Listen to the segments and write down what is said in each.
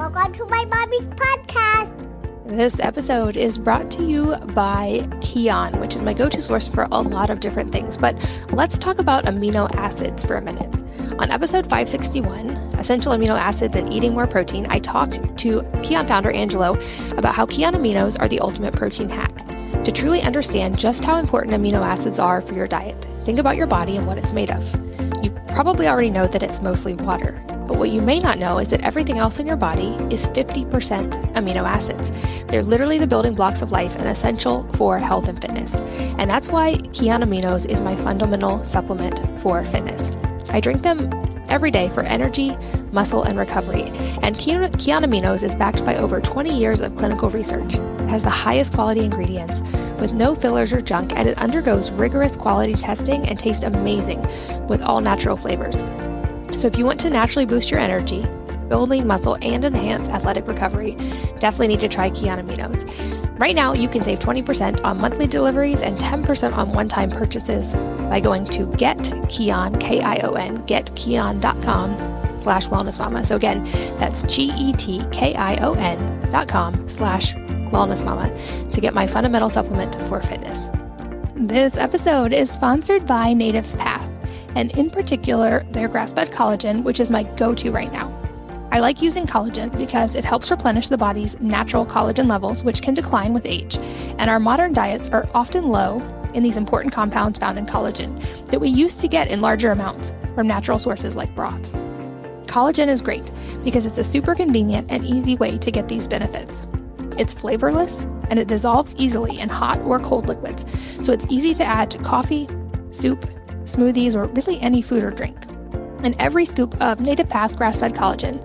Welcome to my mommy's podcast. This episode is brought to you by Kion, which is my go to source for a lot of different things. But let's talk about amino acids for a minute. On episode 561, Essential Amino Acids and Eating More Protein, I talked to Kion founder Angelo about how Kion aminos are the ultimate protein hack. To truly understand just how important amino acids are for your diet, think about your body and what it's made of. You probably already know that it's mostly water. But what you may not know is that everything else in your body is 50% amino acids. They're literally the building blocks of life and essential for health and fitness. And that's why Kion Aminos is my fundamental supplement for fitness. I drink them every day for energy, muscle, and recovery. And Kion Aminos is backed by over 20 years of clinical research. It has the highest quality ingredients with no fillers or junk, and it undergoes rigorous quality testing and tastes amazing with all natural flavors. So if you want to naturally boost your energy, build lean muscle, and enhance athletic recovery, definitely need to try Kion Aminos. Right now, you can save 20% on monthly deliveries and 10% on one-time purchases by going to getkion, K-I-O-N, getkion.com slash wellness mama. So again, that's G-E-T-K-I-O-N dot com slash wellness mama to get my fundamental supplement for fitness. This episode is sponsored by Native Path and in particular, their grass fed collagen, which is my go to right now. I like using collagen because it helps replenish the body's natural collagen levels, which can decline with age. And our modern diets are often low in these important compounds found in collagen that we used to get in larger amounts from natural sources like broths. Collagen is great because it's a super convenient and easy way to get these benefits. It's flavorless and it dissolves easily in hot or cold liquids, so it's easy to add to coffee, soup, smoothies, or really any food or drink. And every scoop of Native Path grass fed collagen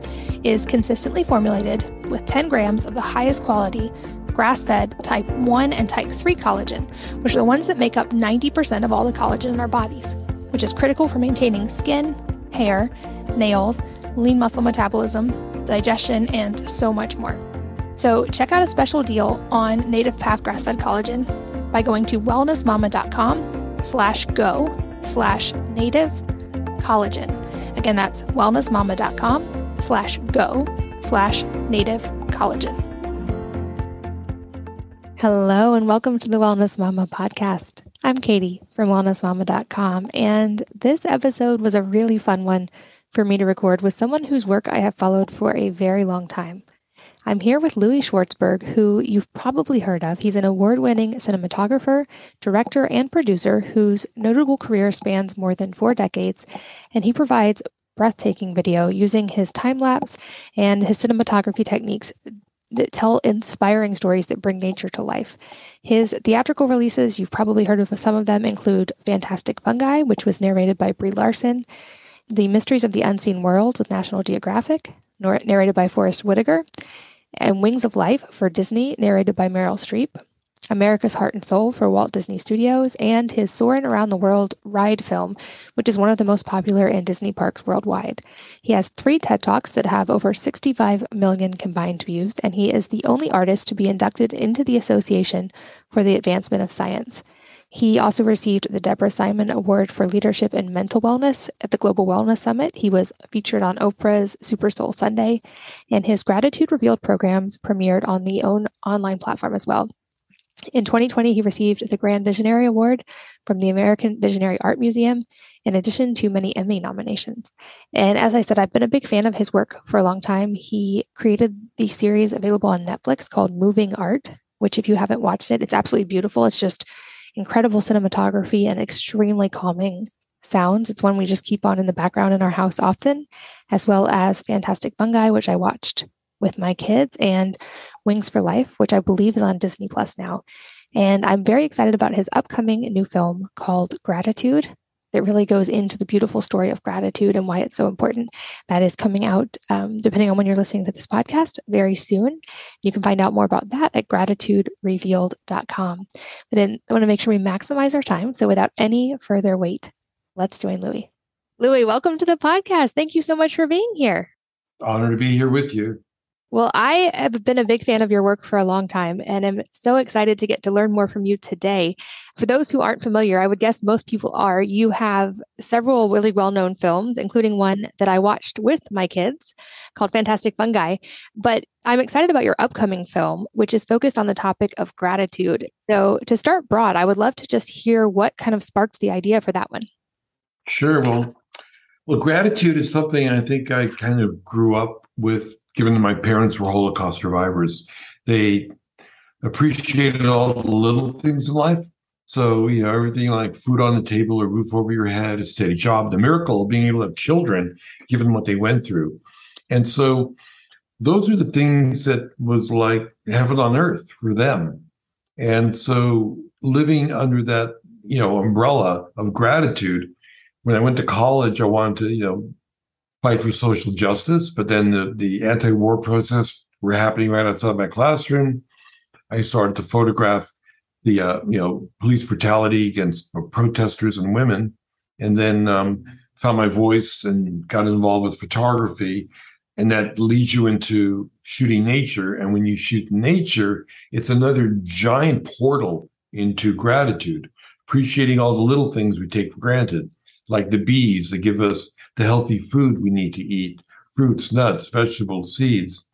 is consistently formulated with 10 grams of the highest quality grass fed type 1 and type 3 collagen, which are the ones that make up 90% of all the collagen in our bodies, which is critical for maintaining skin, hair, nails, lean muscle metabolism, digestion, and so much more. So, check out a special deal on Native Path grass fed collagen by going to wellnessmama.com slash go slash native collagen. Again, that's wellnessmama.com slash go slash native collagen. Hello, and welcome to the Wellness Mama podcast. I'm Katie from wellnessmama.com, and this episode was a really fun one for me to record with someone whose work I have followed for a very long time. I'm here with Louie Schwartzberg, who you've probably heard of. He's an award winning cinematographer, director, and producer whose notable career spans more than four decades, and he provides breathtaking video using his time lapse and his cinematography techniques that tell inspiring stories that bring nature to life. His theatrical releases, you've probably heard of some of them, include Fantastic Fungi, which was narrated by Brie Larson, The Mysteries of the Unseen World with National Geographic, narrated by Forest Whitaker, and Wings of Life for Disney, narrated by Meryl Streep, America's Heart and Soul for Walt Disney Studios, and his Soarin' Around the World ride film, which is one of the most popular in Disney parks worldwide. He has three TED Talks that have over 65 million combined views, and he is the only artist to be inducted into the Association for the Advancement of Science. He also received the Deborah Simon Award for Leadership in Mental Wellness at the Global Wellness Summit. He was featured on Oprah's Super Soul Sunday, and his Gratitude Revealed programs premiered on the OWN online platform as well. In 2020, he received the Grand Visionary Award from the American Visionary Art Museum, in addition to many Emmy nominations. And as I said, I've been a big fan of his work for a long time. He created the series available on Netflix called Moving Art, which, if you haven't watched it, it's absolutely beautiful. It's just incredible cinematography and extremely calming sounds. It's one we just keep on in the background in our house often, as well as Fantastic Fungi, which I watched with my kids, and Wings for Life, which I believe is on Disney Plus now. And I'm very excited about his upcoming new film called Gratitude that really goes into the beautiful story of gratitude and why it's so important. That is coming out, um, depending on when you're listening to this podcast, very soon. You can find out more about that at gratituderevealed.com. But then I want to make sure we maximize our time. So without any further wait, let's join Louie. Louie, welcome to the podcast. Thank you so much for being here. Honor to be here with you. Well, I have been a big fan of your work for a long time and I'm so excited to get to learn more from you today. For those who aren't familiar, I would guess most people are. You have several really well known films, including one that I watched with my kids called Fantastic Fungi. But I'm excited about your upcoming film, which is focused on the topic of gratitude. So, to start broad, I would love to just hear what kind of sparked the idea for that one. Sure. Well, well, gratitude is something I think I kind of grew up with given that my parents were Holocaust survivors, they appreciated all the little things in life. So, you know, everything like food on the table, a roof over your head, a steady job, the miracle of being able to have children, given what they went through. And so those are the things that was like heaven on earth for them. And so living under that, you know, umbrella of gratitude, when I went to college, I wanted to, you know, fight for social justice, but then the, the anti-war protests were happening right outside my classroom. I started to photograph the uh, you know police brutality against protesters and women, and then um, found my voice and got involved with photography, and that leads you into shooting nature. And when you shoot nature, it's another giant portal into gratitude, appreciating all the little things we take for granted, like the bees that give us the healthy food we need to eat fruits, nuts, vegetables, seeds.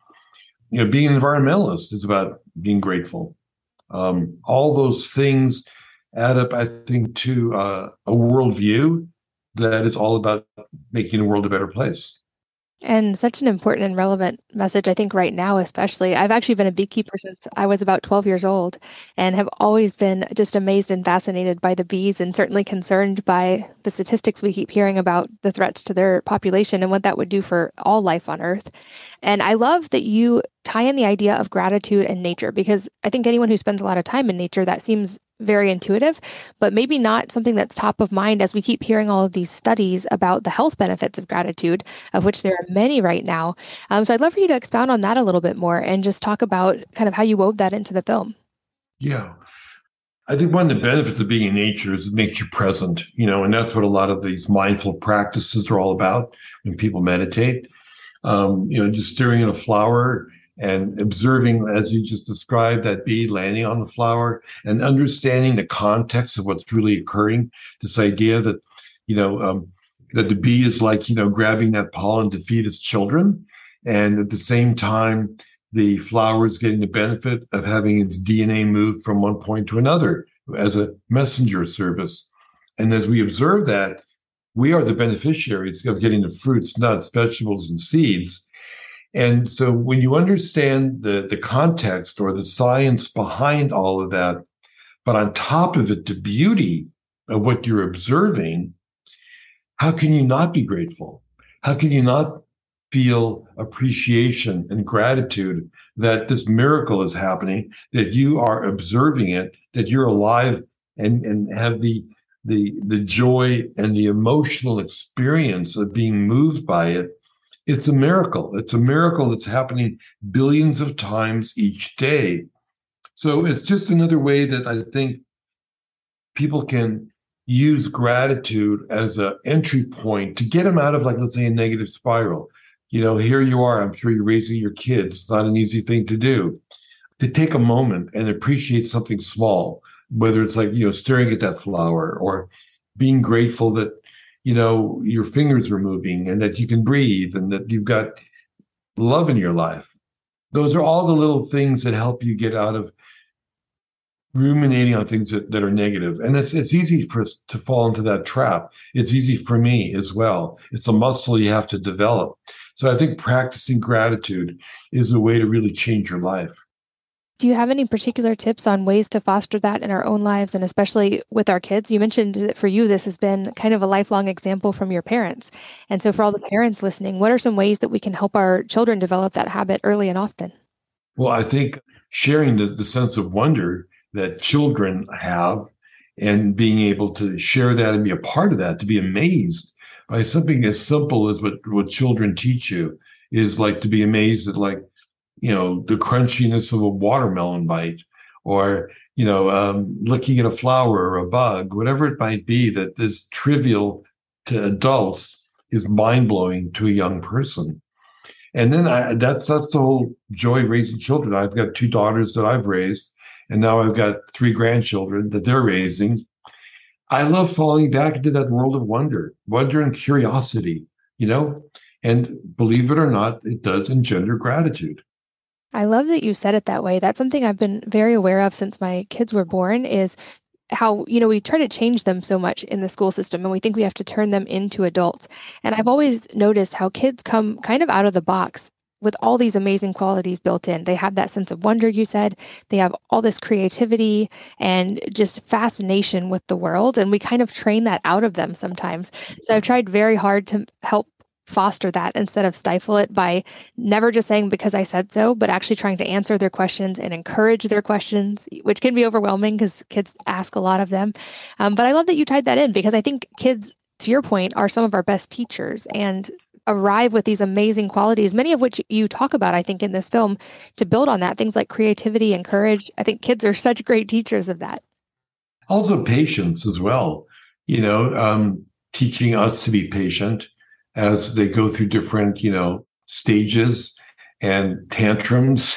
You know, being an environmentalist is about being grateful. Um, all those things add up, I think, to uh, a worldview that is all about making the world a better place. And such an important and relevant message, I think, right now, especially. I've actually been a beekeeper since I was about 12 years old and have always been just amazed and fascinated by the bees and certainly concerned by the statistics we keep hearing about the threats to their population and what that would do for all life on Earth. And I love that you tie in the idea of gratitude and nature because I think anyone who spends a lot of time in nature, that seems very intuitive, but maybe not something that's top of mind as we keep hearing all of these studies about the health benefits of gratitude, of which there are many right now. Um, so I'd love for you to expound on that a little bit more and just talk about kind of how you wove that into the film. Yeah. I think one of the benefits of being in nature is it makes you present, you know, and that's what a lot of these mindful practices are all about when people meditate. Um, you know, just staring at a flower and observing, as you just described, that bee landing on the flower and understanding the context of what's really occurring. This idea that, you know, um, that the bee is like, you know, grabbing that pollen to feed its children. And at the same time, the flower is getting the benefit of having its DNA moved from one point to another as a messenger service. And as we observe that, we are the beneficiaries of getting the fruits, nuts, vegetables, and seeds and so when you understand the, the context or the science behind all of that, but on top of it, the beauty of what you're observing, how can you not be grateful? How can you not feel appreciation and gratitude that this miracle is happening, that you are observing it, that you're alive and, and have the the the joy and the emotional experience of being moved by it it's a miracle. It's a miracle that's happening billions of times each day. So it's just another way that I think people can use gratitude as an entry point to get them out of, like, let's say, a negative spiral. You know, here you are. I'm sure you're raising your kids. It's not an easy thing to do. To take a moment and appreciate something small, whether it's like, you know, staring at that flower or being grateful that you know your fingers are moving and that you can breathe and that you've got love in your life. Those are all the little things that help you get out of ruminating on things that, that are negative. And it's it's easy for us to fall into that trap. It's easy for me as well. It's a muscle you have to develop. So i think practicing gratitude is a way to really change your life do you have any particular tips on ways to foster that in our own lives and especially with our kids? You mentioned that for you, this has been kind of a lifelong example from your parents. And so, for all the parents listening, what are some ways that we can help our children develop that habit early and often? Well, I think sharing the, the sense of wonder that children have and being able to share that and be a part of that, to be amazed by something as simple as what, what children teach you is like to be amazed at like you know, the crunchiness of a watermelon bite or, you know, um, looking at a flower or a bug, whatever it might be that is trivial to adults is mind blowing to a young person. And then I, that's that's the whole joy of raising children. I've got two daughters that I've raised, and now I've got three grandchildren that they're raising. I love falling back into that world of wonder, wonder and curiosity, you know? And believe it or not, it does engender gratitude. I love that you said it that way. That's something I've been very aware of since my kids were born is how you know we try to change them so much in the school system and we think we have to turn them into adults. And i've always noticed how kids come kind of out of the box with all these amazing qualities built in. They have that sense of wonder you said. They have all this creativity and just fascination with the world and we kind of train that out of them sometimes. So i've tried very hard to help foster that instead of stifle it by never just saying because I said so, but actually trying to answer their questions and encourage their questions, which can be overwhelming because kids ask a lot of them. Um, but I love that you tied that in because I think kids, to your point, are some of our best teachers and arrive with these amazing qualities, many of which you talk about, I think, in this film to build on that. Things like creativity and courage. I think kids are such great teachers of that. Also, patience as well. You know, um, teaching us to be patient as they go through different, you know, stages and tantrums.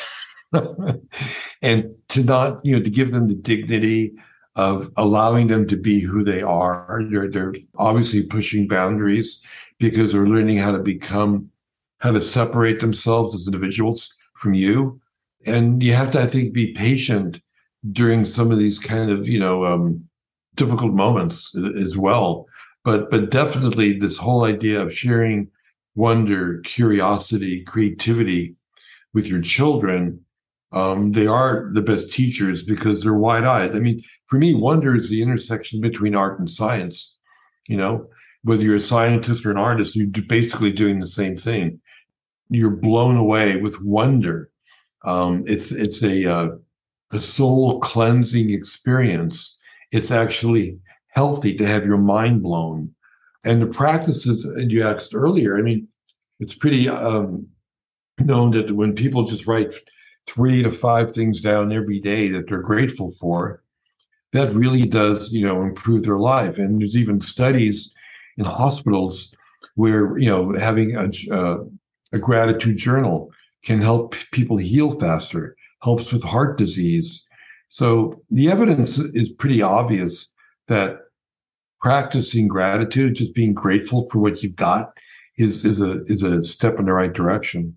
and to not, you know, to give them the dignity of allowing them to be who they are. They're, they're obviously pushing boundaries because they're learning how to become, how to separate themselves as individuals from you. And you have to, I think, be patient during some of these kind of, you know, um, difficult moments as well but but definitely this whole idea of sharing wonder, curiosity, creativity with your children, um, they are the best teachers because they're wide-eyed. I mean, for me, wonder is the intersection between art and science. You know, whether you're a scientist or an artist, you're basically doing the same thing. You're blown away with wonder. Um, it's it's a uh, a soul cleansing experience. It's actually healthy to have your mind blown. And the practices you asked earlier, I mean, it's pretty um, known that when people just write three to five things down every day that they're grateful for, that really does, you know, improve their life. And there's even studies in hospitals where, you know, having a, uh, a gratitude journal can help people heal faster, helps with heart disease. So the evidence is pretty obvious that practicing gratitude, just being grateful for what you've got, is is a is a step in the right direction.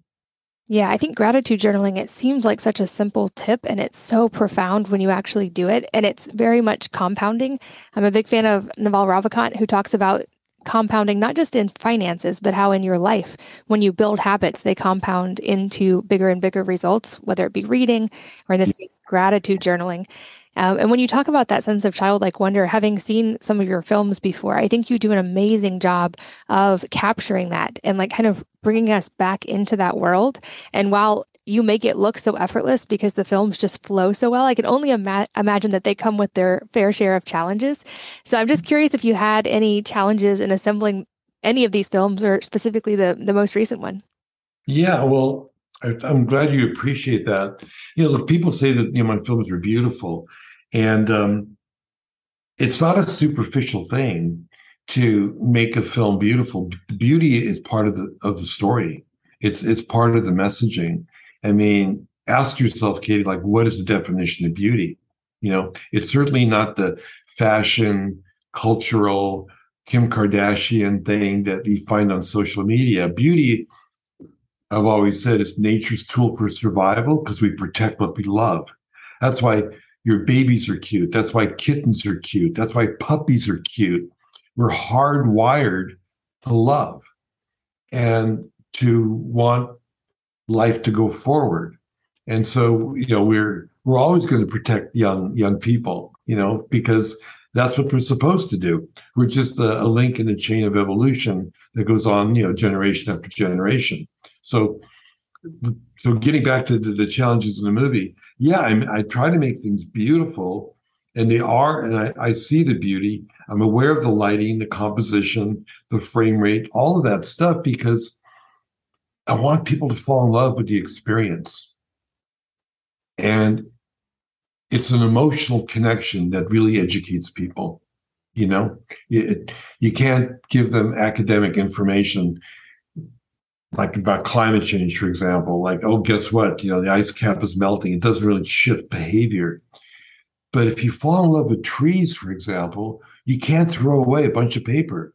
Yeah, I think gratitude journaling, it seems like such a simple tip and it's so profound when you actually do it. And it's very much compounding. I'm a big fan of Naval Ravikant, who talks about compounding not just in finances, but how in your life, when you build habits, they compound into bigger and bigger results, whether it be reading or in this case, gratitude journaling. Um, and when you talk about that sense of childlike wonder, having seen some of your films before, I think you do an amazing job of capturing that and like kind of bringing us back into that world. And while you make it look so effortless because the films just flow so well, I can only ima- imagine that they come with their fair share of challenges. So I'm just curious if you had any challenges in assembling any of these films or specifically the, the most recent one. Yeah, well, I'm glad you appreciate that. You know, look, people say that you know my films are beautiful, and um, it's not a superficial thing to make a film beautiful. Beauty is part of the of the story. It's it's part of the messaging. I mean, ask yourself, Katie, like, what is the definition of beauty? You know, it's certainly not the fashion, cultural, Kim Kardashian thing that you find on social media. Beauty, I've always said, is nature's tool for survival because we protect what we love. That's why your babies are cute. That's why kittens are cute. That's why puppies are cute. We're hardwired to love and to want life to go forward. And so, you know, we're we're always going to protect young young people, you know, because that's what we're supposed to do. We're just a, a link in the chain of evolution that goes on, you know, generation after generation. So so getting back to the, the, challenges in the movie, yeah, I, I try to make things beautiful, and they are, and I, I see the beauty. I'm aware of the lighting, the composition, the frame rate, all of that stuff because I want people to fall in love with the experience. And it's an emotional connection that really educates people. You know, it, you can't give them academic information like about climate change, for example, like, oh, guess what? You know, the ice cap is melting. It doesn't really shift behavior. But if you fall in love with trees, for example, you can't throw away a bunch of paper,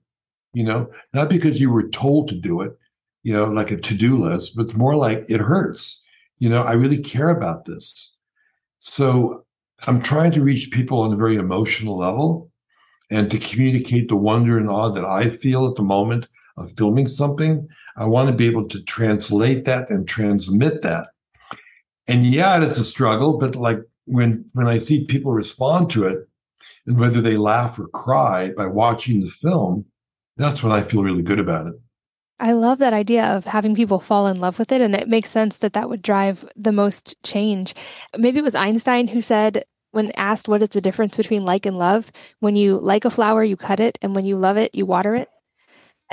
you know, not because you were told to do it, you know, like a to do list, but it's more like it hurts. You know, I really care about this. So I'm trying to reach people on a very emotional level and to communicate the wonder and awe that I feel at the moment of filming something. I want to be able to translate that and transmit that. And yeah, it's a struggle, but like when when I see people respond to it, and whether they laugh or cry by watching the film, that's when I feel really good about it. I love that idea of having people fall in love with it. And it makes sense that that would drive the most change. Maybe it was Einstein who said, when asked what is the difference between like and love, when you like a flower, you cut it. And when you love it, you water it.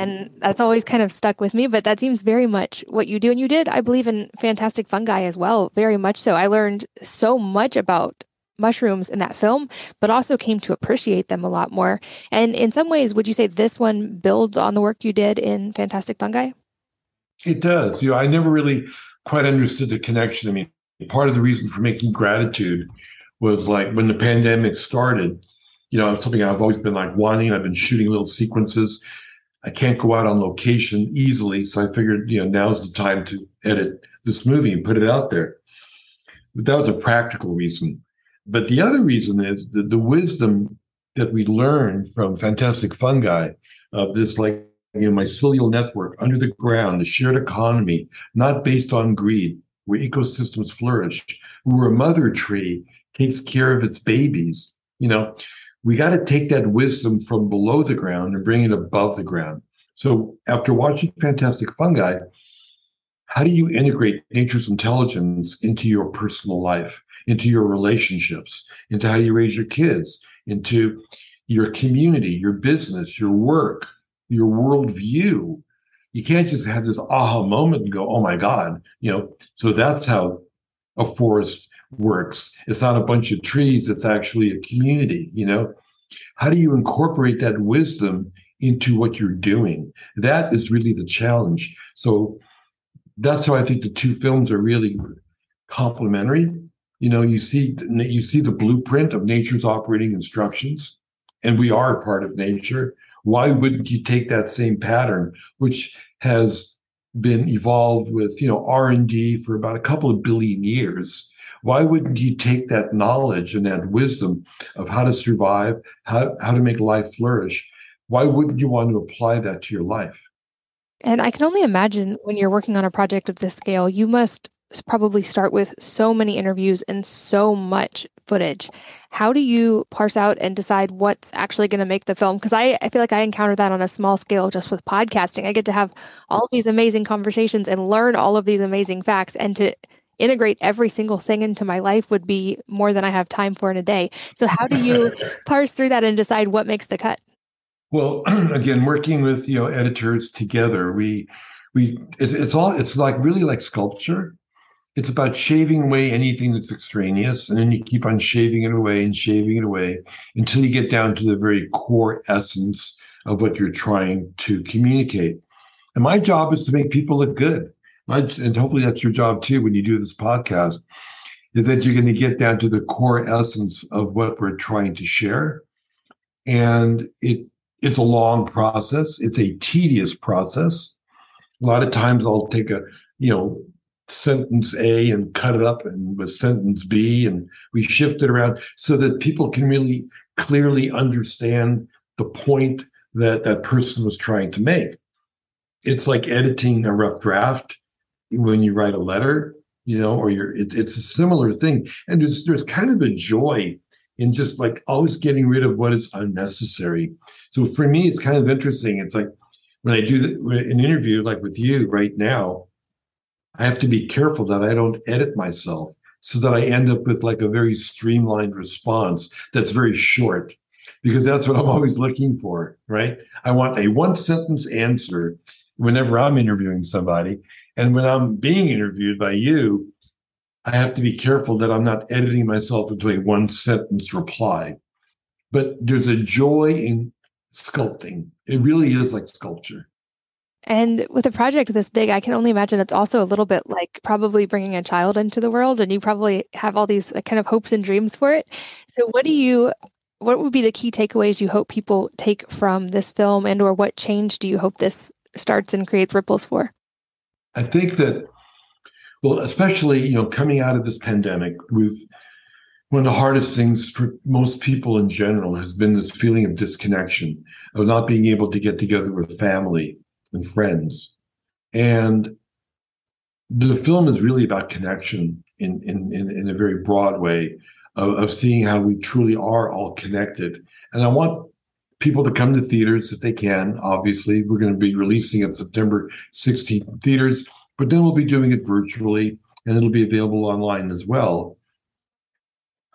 And that's always kind of stuck with me, but that seems very much what you do. And you did, I believe, in Fantastic Fungi as well, very much so. I learned so much about mushrooms in that film, but also came to appreciate them a lot more. And in some ways, would you say this one builds on the work you did in Fantastic Fungi? It does. You know, I never really quite understood the connection. I mean, part of the reason for making gratitude was like when the pandemic started, you know, something I've always been like wanting. I've been shooting little sequences. I can't go out on location easily. So I figured, you know, now's the time to edit this movie and put it out there. But that was a practical reason. But the other reason is the, the wisdom that we learn from fantastic fungi of this like you know mycelial network under the ground, the shared economy, not based on greed, where ecosystems flourish, where a mother tree takes care of its babies. You know, we got to take that wisdom from below the ground and bring it above the ground. So after watching Fantastic Fungi, how do you integrate nature's intelligence into your personal life? into your relationships, into how you raise your kids, into your community, your business, your work, your worldview. You can't just have this aha moment and go, oh my God, you know. So that's how a forest works. It's not a bunch of trees, it's actually a community, you know. How do you incorporate that wisdom into what you're doing? That is really the challenge. So that's how I think the two films are really complementary you know you see you see the blueprint of nature's operating instructions and we are part of nature why wouldn't you take that same pattern which has been evolved with you know r&d for about a couple of billion years why wouldn't you take that knowledge and that wisdom of how to survive how, how to make life flourish why wouldn't you want to apply that to your life and i can only imagine when you're working on a project of this scale you must probably start with so many interviews and so much footage. How do you parse out and decide what's actually going to make the film? Because I, I feel like I encounter that on a small scale just with podcasting. I get to have all these amazing conversations and learn all of these amazing facts and to integrate every single thing into my life would be more than I have time for in a day. So how do you parse through that and decide what makes the cut? Well, again, working with you know editors together, we we it's, it's all it's like really like sculpture it's about shaving away anything that's extraneous and then you keep on shaving it away and shaving it away until you get down to the very core essence of what you're trying to communicate and my job is to make people look good and hopefully that's your job too when you do this podcast is that you're going to get down to the core essence of what we're trying to share. And it it's a long process. It's a tedious process. A lot of times i'll take a you know sentence A and cut it up and with sentence B and we shift it around so that people can really clearly understand the point that that person was trying to make. It's like editing a rough draft when you write a letter, you know, or you're it, it's a similar thing. And there's there's kind of a joy in just like always getting rid of what is unnecessary. So for me, it's kind of interesting. It's like when I do the, an interview like with you right now, I have to be careful that I don't edit myself so that I end up with like a very streamlined response that's very short because that's what I'm always looking for, right? I want a one sentence answer whenever I'm interviewing somebody. And when I'm being interviewed by you, I have to be careful that I'm not editing myself into a one sentence reply. But there's a joy in sculpting. It really is like sculpture. And with a project this big, I can only imagine it's also a little bit like probably bringing a child into the world, and you probably have all these kind of hopes and dreams for it. So, what do you, what would be the key takeaways you hope people take from this film, and or what change do you hope this starts and creates ripples for? I think that, well, especially you know, coming out of this pandemic, we've one of the hardest things for most people in general has been this feeling of disconnection, of not being able to get together with family and friends. And the film is really about connection in, in, in, in a very broad way of, of seeing how we truly are all connected. And I want people to come to theaters if they can. Obviously, we're going to be releasing it September 16th theaters, but then we'll be doing it virtually and it'll be available online as well.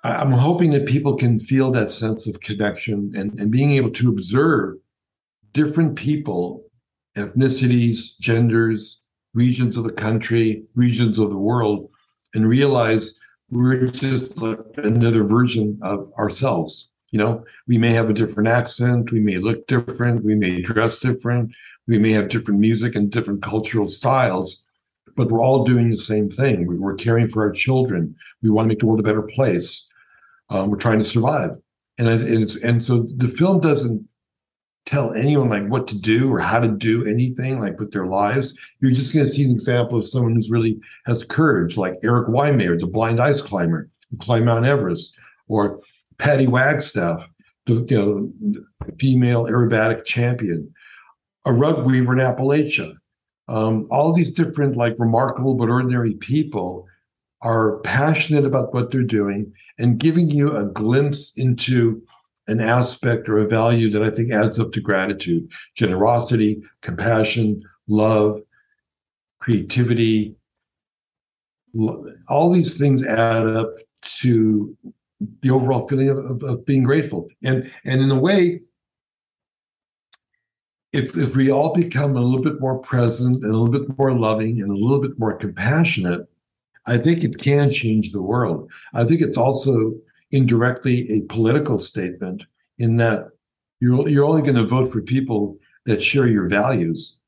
I'm hoping that people can feel that sense of connection and, and being able to observe different people, ethnicities, genders, regions of the country, regions of the world, and realize we're just like another version of ourselves. You know, we may have a different accent, we may look different, we may dress different, we may have different music and different cultural styles, but we're all doing the same thing. We're caring for our children. We want to make the world a better place. Um, we're trying to survive, and, and so the film doesn't tell anyone like what to do or how to do anything like with their lives. You're just going to see an example of someone who's really has courage, like Eric Weihenmayer, the blind ice climber who climbed Mount Everest, or Patty Wagstaff, the you know, female aerobatic champion, a rug weaver in Appalachia. Um, all these different, like remarkable but ordinary people are passionate about what they're doing and giving you a glimpse into an aspect or a value that I think adds up to gratitude, generosity, compassion, love, creativity. All these things add up to the overall feeling of, of, of being grateful. And and in a way, if if we all become a little bit more present and a little bit more loving and a little bit more compassionate, I think it can change the world. I think it's also indirectly a political statement in that you're you're only going to vote for people that share your values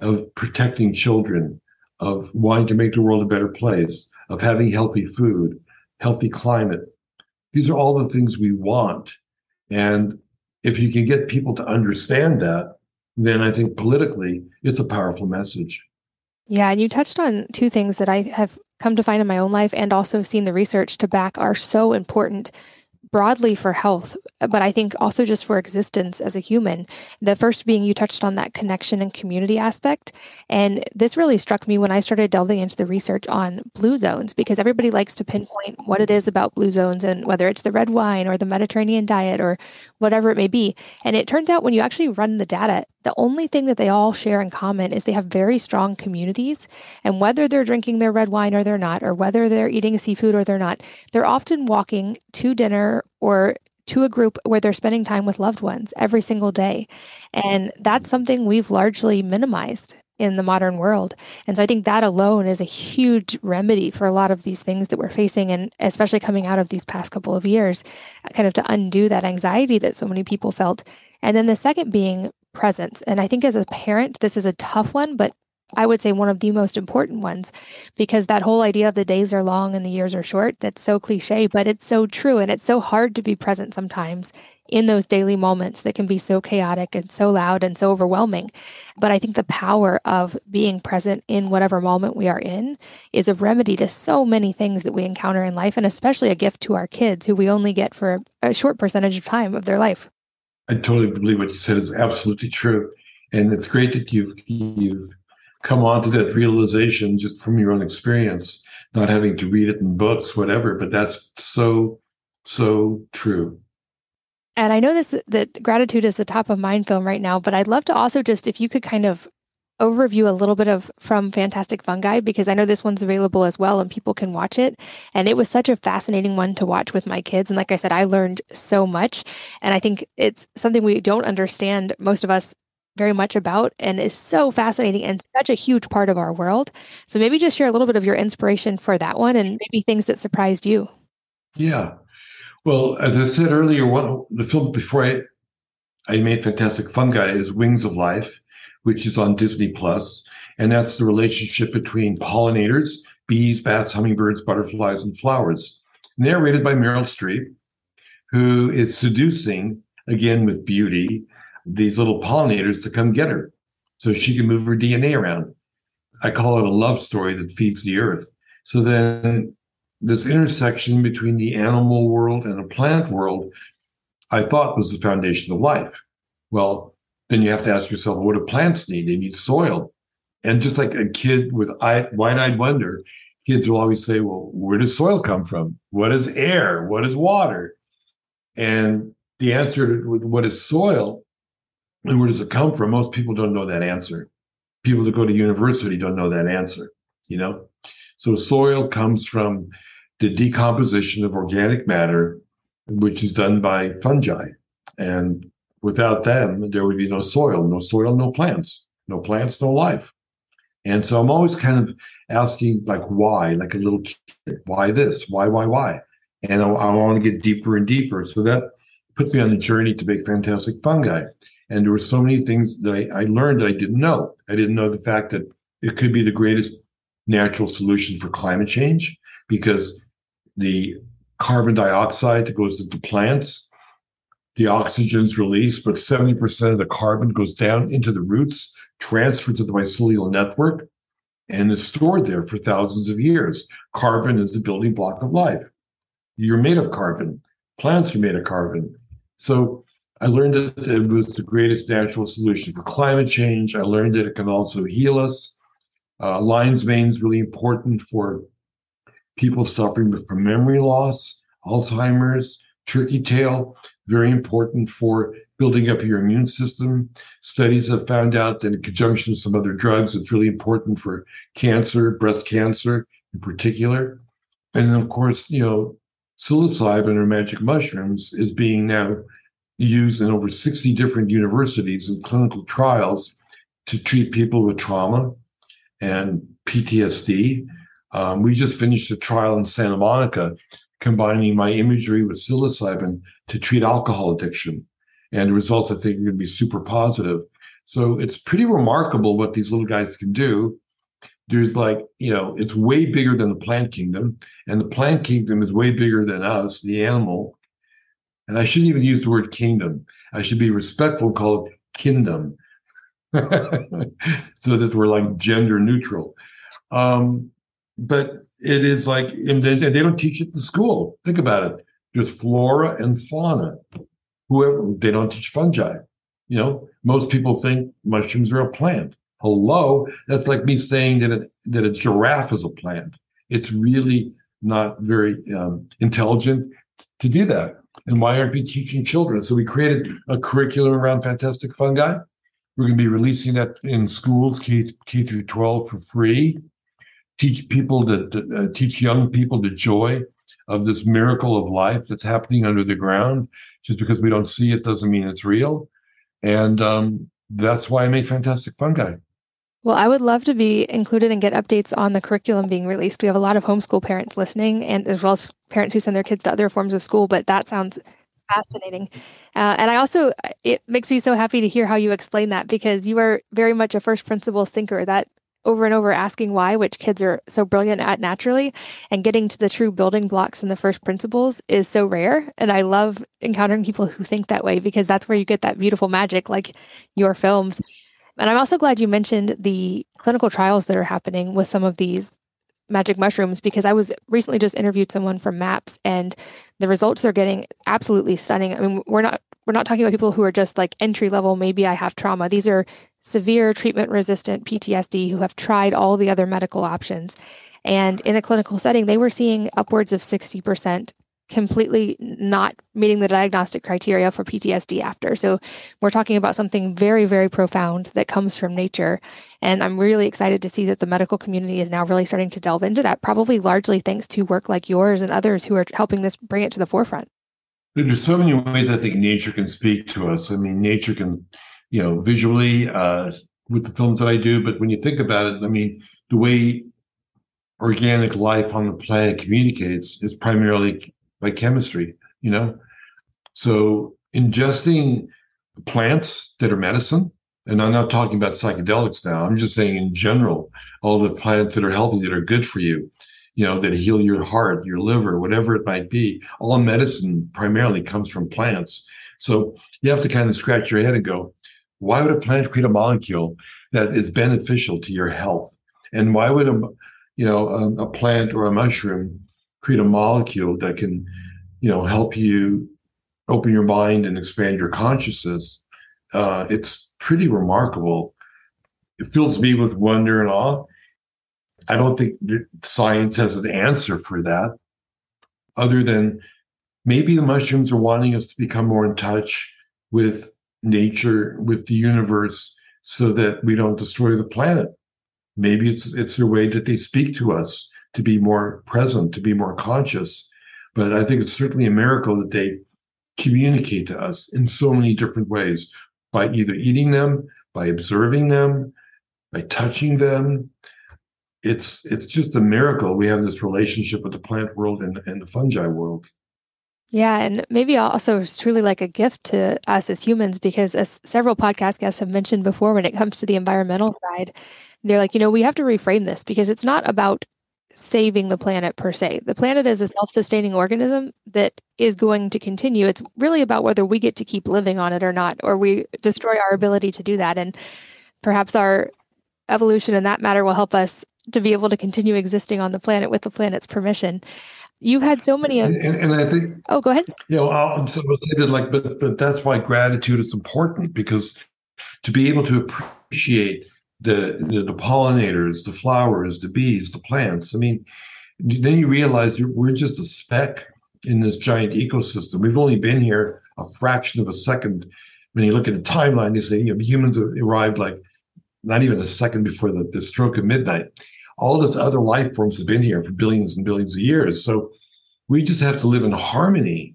of protecting children, of wanting to make the world a better place, of having healthy food, healthy climate. These are all the things we want. And if you can get people to understand that, then I think politically it's a powerful message. Yeah, and you touched on two things that I have come to find in my own life and also seen the research to back are so important broadly for health, but I think also just for existence as a human. The first being you touched on that connection and community aspect. And this really struck me when I started delving into the research on blue zones because everybody likes to pinpoint what it is about blue zones and whether it's the red wine or the Mediterranean diet or whatever it may be. And it turns out when you actually run the data, the only thing that they all share in common is they have very strong communities. And whether they're drinking their red wine or they're not, or whether they're eating seafood or they're not, they're often walking to dinner or to a group where they're spending time with loved ones every single day. And that's something we've largely minimized in the modern world. And so I think that alone is a huge remedy for a lot of these things that we're facing, and especially coming out of these past couple of years, kind of to undo that anxiety that so many people felt. And then the second being presence. And I think as a parent, this is a tough one, but I would say one of the most important ones because that whole idea of the days are long and the years are short, that's so cliche, but it's so true. And it's so hard to be present sometimes in those daily moments that can be so chaotic and so loud and so overwhelming. But I think the power of being present in whatever moment we are in is a remedy to so many things that we encounter in life, and especially a gift to our kids who we only get for a short percentage of time of their life. I totally believe what you said is absolutely true, and it's great that you've you've come on to that realization just from your own experience, not having to read it in books, whatever. But that's so so true. And I know this that gratitude is the top of mind film right now, but I'd love to also just if you could kind of overview a little bit of from Fantastic Fungi because I know this one's available as well and people can watch it. And it was such a fascinating one to watch with my kids. And like I said, I learned so much. And I think it's something we don't understand, most of us, very much about and is so fascinating and such a huge part of our world. So maybe just share a little bit of your inspiration for that one and maybe things that surprised you. Yeah. Well, as I said earlier, one the film before I I made Fantastic Fungi is Wings of Life which is on Disney Plus, and that's the relationship between pollinators, bees, bats, hummingbirds, butterflies, and flowers. Narrated by Meryl Streep, who is seducing, again with beauty, these little pollinators to come get her so she can move her DNA around. I call it a love story that feeds the earth. So then, this intersection between the animal world and the plant world, I thought was the foundation of life. Well, then you have to ask yourself, what do plants need? They need soil. And just like a kid with wide eyed wonder, kids will always say, well, where does soil come from? What is air? What is water? And the answer to what is soil and where does it come from? Most people don't know that answer. People that go to university don't know that answer, you know? So soil comes from the decomposition of organic matter, which is done by fungi. And without them, there would be no soil, no soil, no plants, no plants, no life. And so I'm always kind of asking, like, why, like a little kid, why this? Why, why, why? And I, I want to get deeper and deeper. So that put me on the journey to make fantastic fungi. And there were so many things that I, I learned that I didn't know. I didn't know the fact that it could be the greatest natural solution for climate change because the carbon dioxide that goes into plants, the oxygen's released, but 70% of the carbon goes down into the roots, transferred to the mycelial network, and is stored there for thousands of years. Carbon is the building block of life. You're made of carbon. Plants are made of carbon. So I learned that it was the greatest natural solution for climate change. I learned that it can also heal us. Uh, lion's mane is really important for people suffering from memory loss, Alzheimer's, turkey tail, very important for building up your immune system. Studies have found out that in conjunction with some other drugs, it's really important for cancer, breast cancer in particular. And of course, you know, psilocybin or magic mushrooms is being now used in over 60 different universities in clinical trials to treat people with trauma and PTSD. Um, we just finished a trial in Santa Monica combining my imagery with psilocybin to treat alcohol addiction. And the results, I think, are going to be super positive. So it's pretty remarkable what these little guys can do. There's like, you know, it's way bigger than the plant kingdom, and the plant kingdom is way bigger than us, the animal. And I shouldn't even use the word kingdom. I should be respectful, call it kingdom, so that we're like gender neutral. Um, but it is like, and they, don't teach it in school. Think about it. There's flora and fauna. Whoever they don't teach fungi. You know, most people think mushrooms are a plant. Hello, that's like me saying that a, that a giraffe is a plant. It's really not very um, intelligent to do that. And why aren't we teaching children? So we created a curriculum around fantastic fungi. We're going to be releasing that in schools K, K through 12 for free. Teach people to, to uh, teach young people the joy of this miracle of life that's happening under the ground. Just because we don't see it doesn't mean it's real. And um, that's why I make fantastic fungi. Well, I would love to be included and get updates on the curriculum being released. We have a lot of homeschool parents listening, and as well as parents who send their kids to other forms of school. But that sounds fascinating. Uh, and I also, it makes me so happy to hear how you explain that because you are very much a first principles thinker. That over and over asking why, which kids are so brilliant at naturally, and getting to the true building blocks and the first principles is so rare. And I love encountering people who think that way because that's where you get that beautiful magic, like your films. And I'm also glad you mentioned the clinical trials that are happening with some of these magic mushrooms because I was recently just interviewed someone from MAPS and the results they're getting absolutely stunning. I mean, we're not we're not talking about people who are just like entry level, maybe I have trauma. These are severe treatment resistant PTSD who have tried all the other medical options. And in a clinical setting, they were seeing upwards of 60% completely not meeting the diagnostic criteria for PTSD after. So we're talking about something very, very profound that comes from nature. And I'm really excited to see that the medical community is now really starting to delve into that, probably largely thanks to work like yours and others who are helping this bring it to the forefront. There's so many ways I think nature can speak to us. I mean, nature can, you know, visually uh, with the films that I do, but when you think about it, I mean, the way organic life on the planet communicates is primarily by chemistry, you know? So ingesting plants that are medicine, and I'm not talking about psychedelics now. I'm just saying in general, all the plants that are healthy, that are good for you, you know, that heal your heart, your liver, whatever it might be. All medicine primarily comes from plants. So you have to kind of scratch your head and go, why would a plant create a molecule that is beneficial to your health? And why would a, you know, a, a plant or a mushroom create a molecule that can, you know, help you open your mind and expand your consciousness? Uh, it's pretty remarkable. It fills me with wonder and awe. I don't think science has an answer for that, other than maybe the mushrooms are wanting us to become more in touch with nature, with the universe, so that we don't destroy the planet. Maybe it's it's a way that they speak to us to be more present, to be more conscious. But I think it's certainly a miracle that they communicate to us in so many different ways by either eating them, by observing them, by touching them. It's it's just a miracle we have this relationship with the plant world and, and the fungi world. Yeah, and maybe also it's truly like a gift to us as humans because as several podcast guests have mentioned before when it comes to the environmental side, they're like, you know, we have to reframe this because it's not about saving the planet per se. The planet is a self-sustaining organism that is going to continue. It's really about whether we get to keep living on it or not, or we destroy our ability to do that. And perhaps our evolution in that matter will help us to be able to continue existing on the planet with the planet's permission. You've had so many of, and, and, I think. Oh, go ahead. Yeah, you know, I'm so that like, but but that's why gratitude is important because to be able to appreciate the, the, the pollinators, the flowers, the bees, the plants. I mean, then you realize we're just a speck in this giant ecosystem. We've only been here a fraction of a second. When you look at the timeline, you say you know, humans arrived like not even a second before the, the stroke of midnight. All this other life forms have been here for billions and billions of years. So we just have to live in harmony.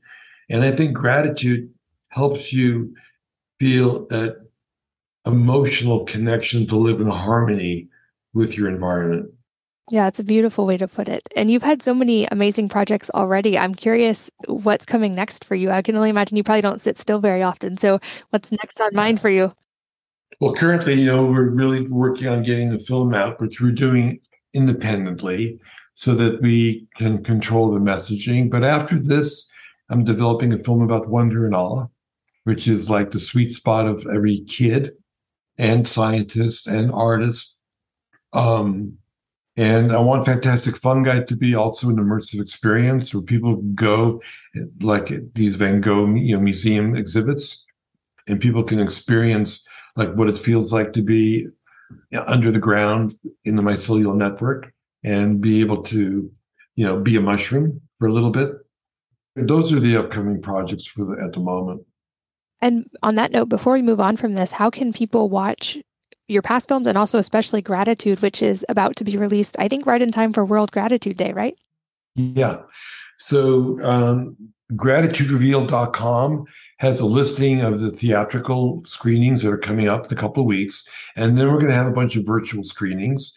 And I think gratitude helps you feel that emotional connection to live in harmony with your environment. Yeah, it's a beautiful way to put it. And you've had so many amazing projects already. I'm curious what's coming next for you. I can only imagine you probably don't sit still very often. So, what's next on mind for you? Well, currently, you know, we're really working on getting the film out, which we're doing independently so that we can control the messaging. But after this, I'm developing a film about wonder and awe, which is like the sweet spot of every kid and scientist and artist. Um, and I want Fantastic Fungi to be also an immersive experience where people go, like these Van Gogh you know, museum exhibits, and people can experience like what it feels like to be under the ground in the mycelial network and be able to, you know, be a mushroom for a little bit. Those are the upcoming projects for the at the moment. And on that note, before we move on from this, how can people watch your past films and also especially Gratitude, which is about to be released, I think, right in time for World Gratitude Day, right? Yeah. So um, gratituderevealed.com has a listing of the theatrical screenings that are coming up in a couple of weeks. And then we're going to have a bunch of virtual screenings.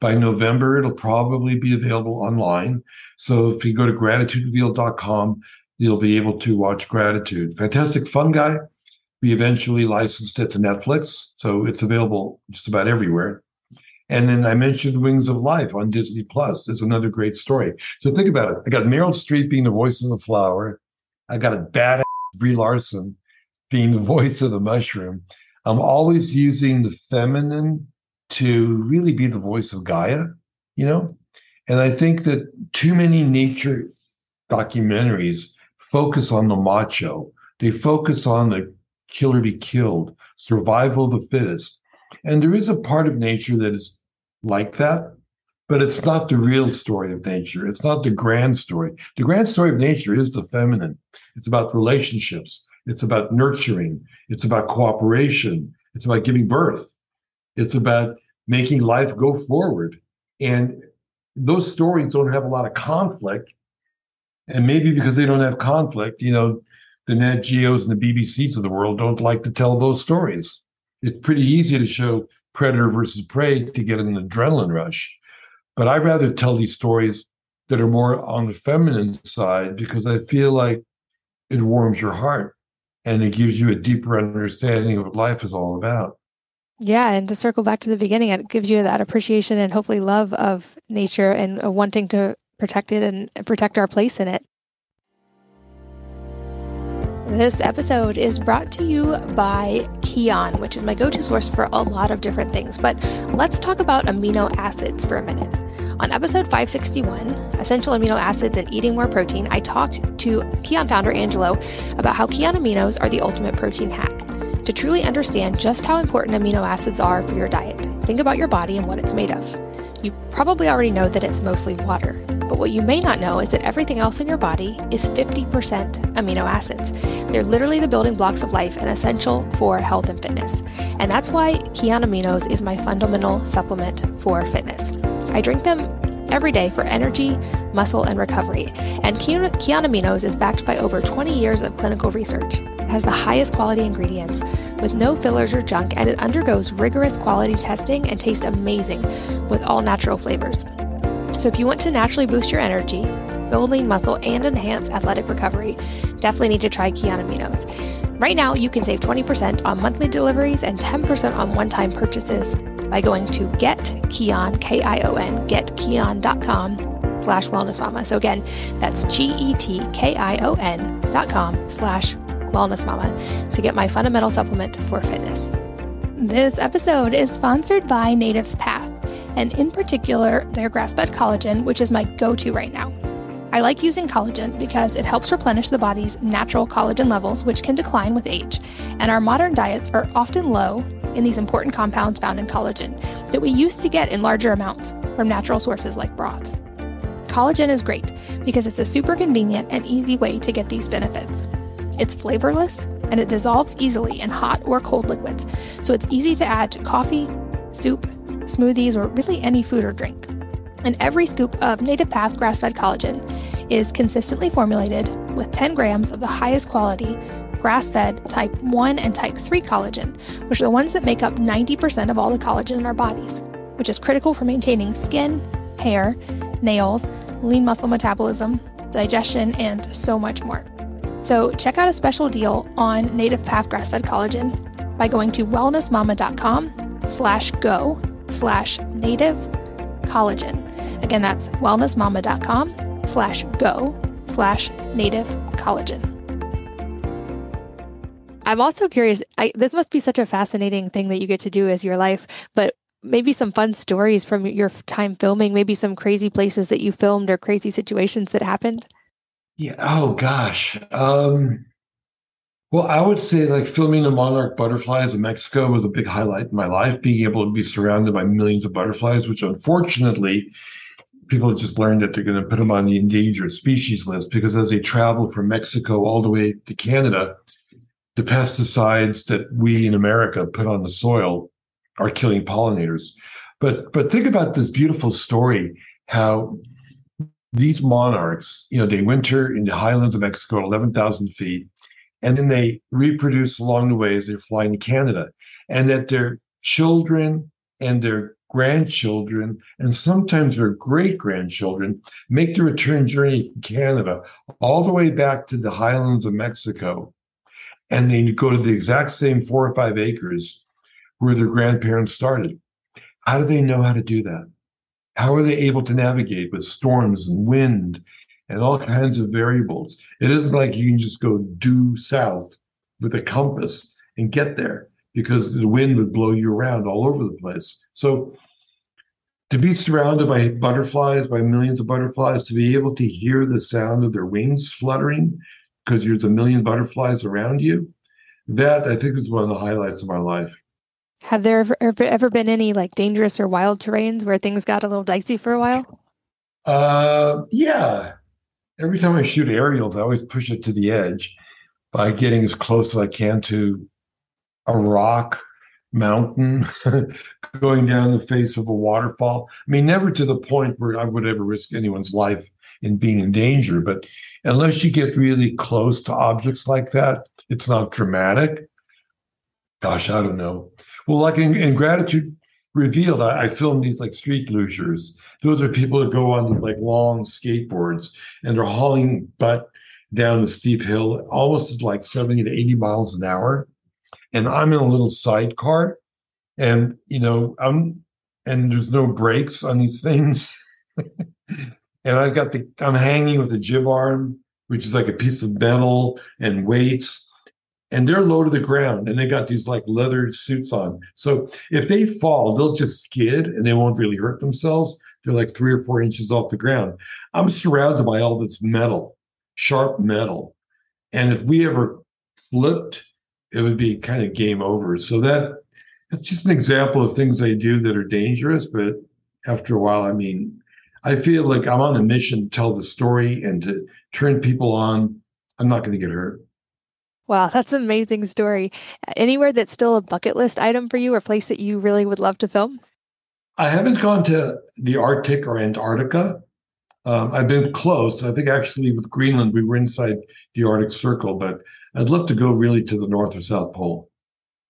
By November, it'll probably be available online. So if you go to gratituderevealed.com, you'll be able to watch Gratitude. Fantastic Fungi. We eventually licensed it to Netflix, so it's available just about everywhere. And then I mentioned Wings of Life on Disney Plus. It's another great story. So think about it. I got Meryl Streep being the voice of the flower. I got a badass Brie Larson being the voice of the mushroom. I'm always using the feminine to really be the voice of Gaia, you know? And I think that too many nature documentaries focus on the macho. They focus on the kill or be killed, survival of the fittest. And there is a part of nature that is like that, but it's not the real story of nature. It's not the grand story. The grand story of nature is the feminine. It's about relationships. It's about nurturing. It's about cooperation. It's about giving birth. It's about making life go forward. And those stories don't have a lot of conflict and maybe because they don't have conflict, you know, the Nat Geos and the BBCs of the world don't like to tell those stories. It's pretty easy to show predator versus prey to get an adrenaline rush. But I'd rather tell these stories that are more on the feminine side because I feel like it warms your heart and it gives you a deeper understanding of what life is all about. Yeah, and to circle back to the beginning, it gives you that appreciation and hopefully love of nature and uh, wanting to protect it and protect our place in it. This episode is brought to you by Kion, which is my go to source for a lot of different things. But let's talk about amino acids for a minute. On episode 561, Essential Amino Acids and Eating More Protein, I talked to Kion founder Angelo about how Kion aminos are the ultimate protein hack. To truly understand just how important amino acids are for your diet, think about your body and what it's made of. You probably already know that it's mostly water, but what you may not know is that everything else in your body is 50% amino acids. They're literally the building blocks of life and essential for health and fitness. And that's why Kion Aminos is my fundamental supplement for fitness. I drink them every day for energy, muscle, and recovery. And Kion Aminos is backed by over 20 years of clinical research. Has the highest quality ingredients with no fillers or junk, and it undergoes rigorous quality testing and tastes amazing with all natural flavors. So, if you want to naturally boost your energy, build lean muscle, and enhance athletic recovery, definitely need to try Kion Aminos. Right now, you can save 20% on monthly deliveries and 10% on one time purchases by going to getkion, K-I-O-N, getkion.com slash wellness mama. So again, that's G-E-T-K-I-O-N dot com slash wellness mama to get my fundamental supplement for fitness. This episode is sponsored by Native Path, and in particular, their grass fed collagen, which is my go to right now. I like using collagen because it helps replenish the body's natural collagen levels, which can decline with age. And our modern diets are often low in these important compounds found in collagen that we used to get in larger amounts from natural sources like broths. Collagen is great because it's a super convenient and easy way to get these benefits. It's flavorless and it dissolves easily in hot or cold liquids, so it's easy to add to coffee, soup, smoothies, or really any food or drink. And every scoop of Native Path grass fed collagen is consistently formulated with 10 grams of the highest quality grass fed type 1 and type 3 collagen, which are the ones that make up 90% of all the collagen in our bodies, which is critical for maintaining skin, hair, nails, lean muscle metabolism, digestion, and so much more. So check out a special deal on Native Path grass-fed collagen by going to wellnessmama.com slash go slash native collagen. Again, that's wellnessmama.com slash go slash native collagen. I'm also curious, I, this must be such a fascinating thing that you get to do as your life, but maybe some fun stories from your time filming, maybe some crazy places that you filmed or crazy situations that happened. Yeah. Oh gosh. Um, well, I would say like filming the monarch butterflies in Mexico was a big highlight in my life. Being able to be surrounded by millions of butterflies, which unfortunately people just learned that they're going to put them on the endangered species list because as they travel from Mexico all the way to Canada, the pesticides that we in America put on the soil are killing pollinators. But but think about this beautiful story how these monarchs, you know, they winter in the highlands of Mexico at 11,000 feet, and then they reproduce along the way as they're flying to Canada, and that their children and their grandchildren, and sometimes their great grandchildren, make the return journey from Canada all the way back to the highlands of Mexico. And they go to the exact same four or five acres where their grandparents started. How do they know how to do that? How are they able to navigate with storms and wind and all kinds of variables? It isn't like you can just go due south with a compass and get there because the wind would blow you around all over the place. So to be surrounded by butterflies, by millions of butterflies, to be able to hear the sound of their wings fluttering because there's a million butterflies around you, that I think is one of the highlights of my life. Have there ever, ever been any like dangerous or wild terrains where things got a little dicey for a while? Uh, yeah. Every time I shoot aerials, I always push it to the edge by getting as close as I can to a rock, mountain, going down the face of a waterfall. I mean, never to the point where I would ever risk anyone's life in being in danger, but unless you get really close to objects like that, it's not dramatic. Gosh, I don't know. Well, like in, in Gratitude Revealed, I, I filmed these like street lugers. Those are people that go on like long skateboards and they're hauling butt down the steep hill, almost like 70 to 80 miles an hour. And I'm in a little sidecar and you know I'm and there's no brakes on these things. and I've got the I'm hanging with a jib arm, which is like a piece of metal and weights, and they're low to the ground, and they got these like leather suits on. So if they fall, they'll just skid and they won't really hurt themselves. They're like three or four inches off the ground. I'm surrounded by all this metal, sharp metal, and if we ever flipped, it would be kind of game over. So that that's just an example of things they do that are dangerous, but after a while, I mean, I feel like I'm on a mission to tell the story and to turn people on. I'm not going to get hurt. Wow, that's an amazing story. Anywhere that's still a bucket list item for you or place that you really would love to film? I haven't gone to the Arctic or Antarctica. Um, I've been close. I think actually with Greenland, we were inside the Arctic Circle, but I'd love to go really to the North or South Pole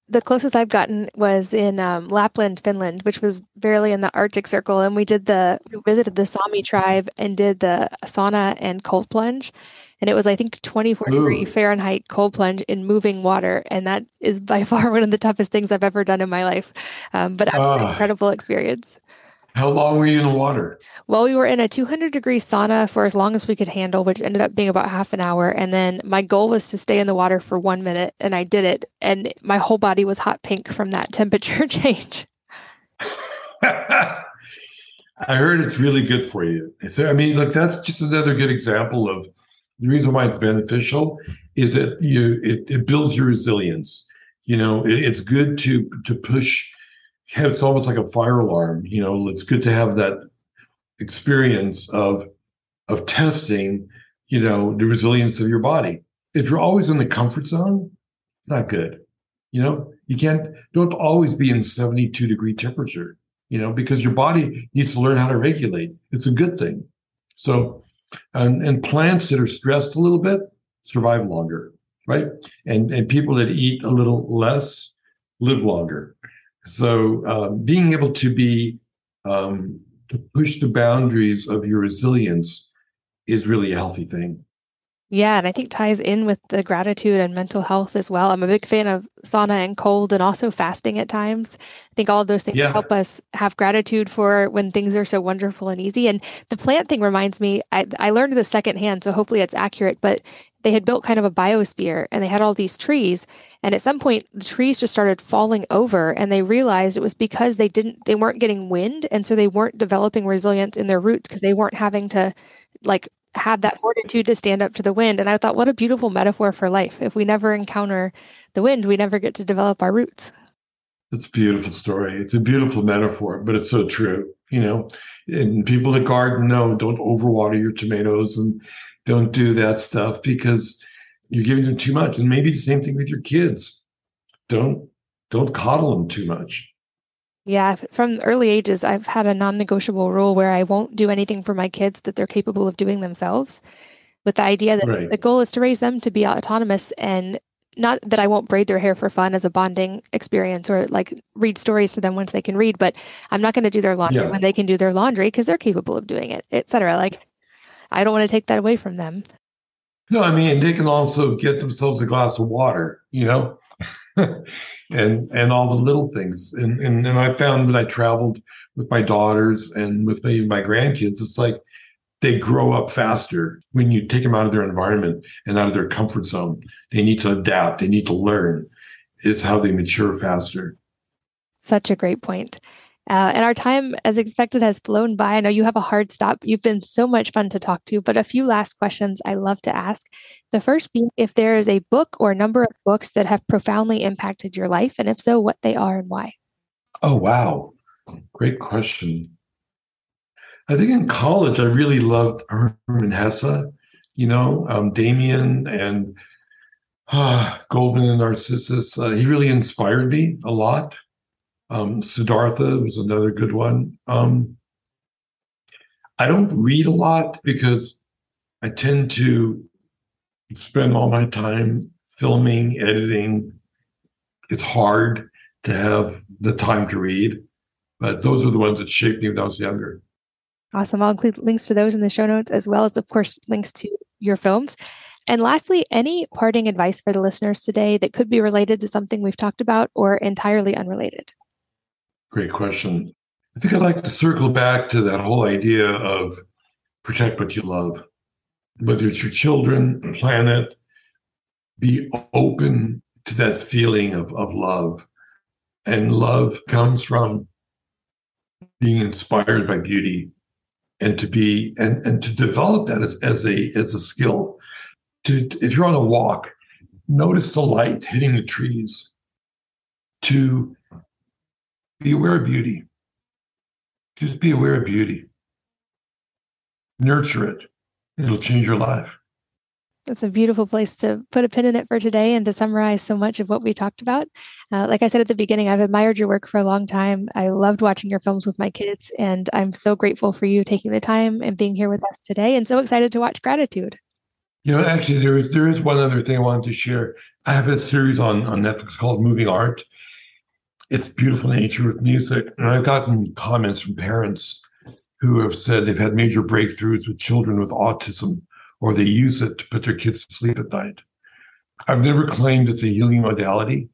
the closest I've gotten was in um, Lapland, Finland, which was barely in the Arctic Circle, and we did the we visited the Sami tribe and did the sauna and cold plunge, and it was I think 24 Ooh. degree Fahrenheit cold plunge in moving water, and that is by far one of the toughest things I've ever done in my life, um, but absolutely uh. incredible experience. How long were you in the water? Well, we were in a 200 degree sauna for as long as we could handle, which ended up being about half an hour. And then my goal was to stay in the water for one minute, and I did it. And my whole body was hot pink from that temperature change. I heard it's really good for you. It's, I mean, look, that's just another good example of the reason why it's beneficial is that you it, it builds your resilience. You know, it, it's good to to push it's almost like a fire alarm. You know, it's good to have that experience of of testing, you know, the resilience of your body. If you're always in the comfort zone, not good. You know, you can't don't always be in 72 degree temperature, you know, because your body needs to learn how to regulate. It's a good thing. So and, and plants that are stressed a little bit survive longer, right? And and people that eat a little less live longer. So uh, being able to be um, to push the boundaries of your resilience is really a healthy thing. Yeah, and I think ties in with the gratitude and mental health as well. I'm a big fan of sauna and cold and also fasting at times. I think all of those things yeah. help us have gratitude for when things are so wonderful and easy. And the plant thing reminds me, I, I learned this secondhand, so hopefully it's accurate, but they had built kind of a biosphere and they had all these trees and at some point the trees just started falling over and they realized it was because they didn't they weren't getting wind and so they weren't developing resilience in their roots because they weren't having to like have that fortitude to stand up to the wind and i thought what a beautiful metaphor for life if we never encounter the wind we never get to develop our roots it's a beautiful story it's a beautiful metaphor but it's so true you know and people that garden know don't overwater your tomatoes and don't do that stuff because you're giving them too much. And maybe the same thing with your kids. Don't don't coddle them too much. Yeah, from early ages, I've had a non negotiable rule where I won't do anything for my kids that they're capable of doing themselves, with the idea that right. the goal is to raise them to be autonomous and not that I won't braid their hair for fun as a bonding experience or like read stories to them once they can read, but I'm not going to do their laundry yeah. when they can do their laundry because they're capable of doing it, etc. Like I don't want to take that away from them. No, I mean they can also get themselves a glass of water, you know, and and all the little things. And, and and I found when I traveled with my daughters and with my, my grandkids, it's like they grow up faster when you take them out of their environment and out of their comfort zone. They need to adapt. They need to learn. It's how they mature faster. Such a great point. Uh, and our time, as expected, has flown by. I know you have a hard stop. You've been so much fun to talk to, but a few last questions I love to ask. The first being if there is a book or a number of books that have profoundly impacted your life, and if so, what they are and why. Oh, wow. Great question. I think in college, I really loved Hermann Hesse, you know, um, Demian and uh, Goldmund and Narcissus. Uh, he really inspired me a lot. Um, Siddhartha was another good one. Um, I don't read a lot because I tend to spend all my time filming, editing. It's hard to have the time to read, but those are the ones that shaped me when I was younger. Awesome. I'll include links to those in the show notes, as well as, of course, links to your films. And lastly, any parting advice for the listeners today that could be related to something we've talked about or entirely unrelated? Great question. I think I'd like to circle back to that whole idea of protect what you love, whether it's your children, planet, be open to that feeling of, of love. And love comes from being inspired by beauty and to be and, and to develop that as, as a as a skill. To if you're on a walk, notice the light hitting the trees. To be aware of beauty. Just be aware of beauty. Nurture it. It'll change your life. That's a beautiful place to put a pin in it for today and to summarize so much of what we talked about. Uh, like I said at the beginning, I've admired your work for a long time. I loved watching your films with my kids, and I'm so grateful for you taking the time and being here with us today, and so excited to watch Gratitude. You know, actually, there is there is one other thing I wanted to share. I have a series on on Netflix called Moving Art. It's beautiful nature with music, and I've gotten comments from parents who have said they've had major breakthroughs with children with autism or they use it to put their kids to sleep at night. I've never claimed it's a healing modality,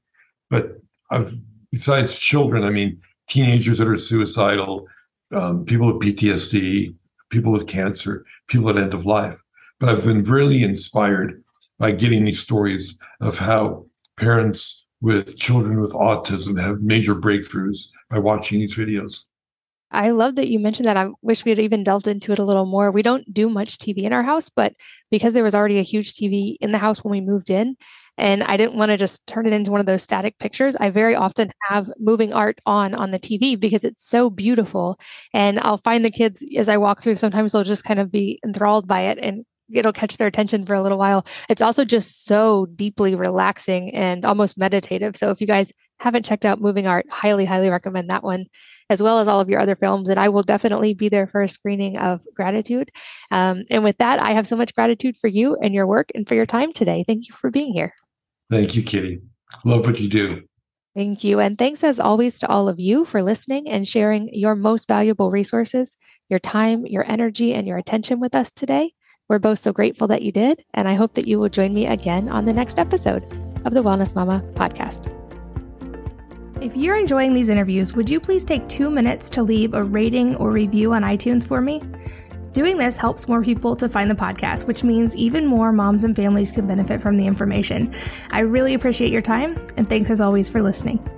but I've, besides children, I mean, teenagers that are suicidal, um, people with PTSD, people with cancer, people at end of life. But I've been really inspired by getting these stories of how parents with children with autism have major breakthroughs by watching these videos. I love that you mentioned that. I wish we had even delved into it a little more. We don't do much TV in our house, but because there was already a huge TV in the house when we moved in, and I didn't want to just turn it into one of those static pictures, I very often have moving art on on the TV because it's so beautiful. And I'll find the kids as I walk through, sometimes they'll just kind of be enthralled by it and it'll catch their attention for a little while. It's also just so deeply relaxing and almost meditative. So if you guys haven't checked out Moving Art, highly, highly recommend that one, as well as all of your other films. And I will definitely be there for a screening of Gratitude. Um, and with that, I have so much gratitude for you and your work and for your time today. Thank you for being here. Thank you, Katie. Love what you do. Thank you. And thanks as always to all of you for listening and sharing your most valuable resources, your time, your energy, and your attention with us today. We're both so grateful that you did, and I hope that you will join me again on the next episode of the Wellness Mama podcast. If you're enjoying these interviews, would you please take two minutes to leave a rating or review on iTunes for me? Doing this helps more people to find the podcast, which means even more moms and families can benefit from the information. I really appreciate your time, and thanks as always for listening.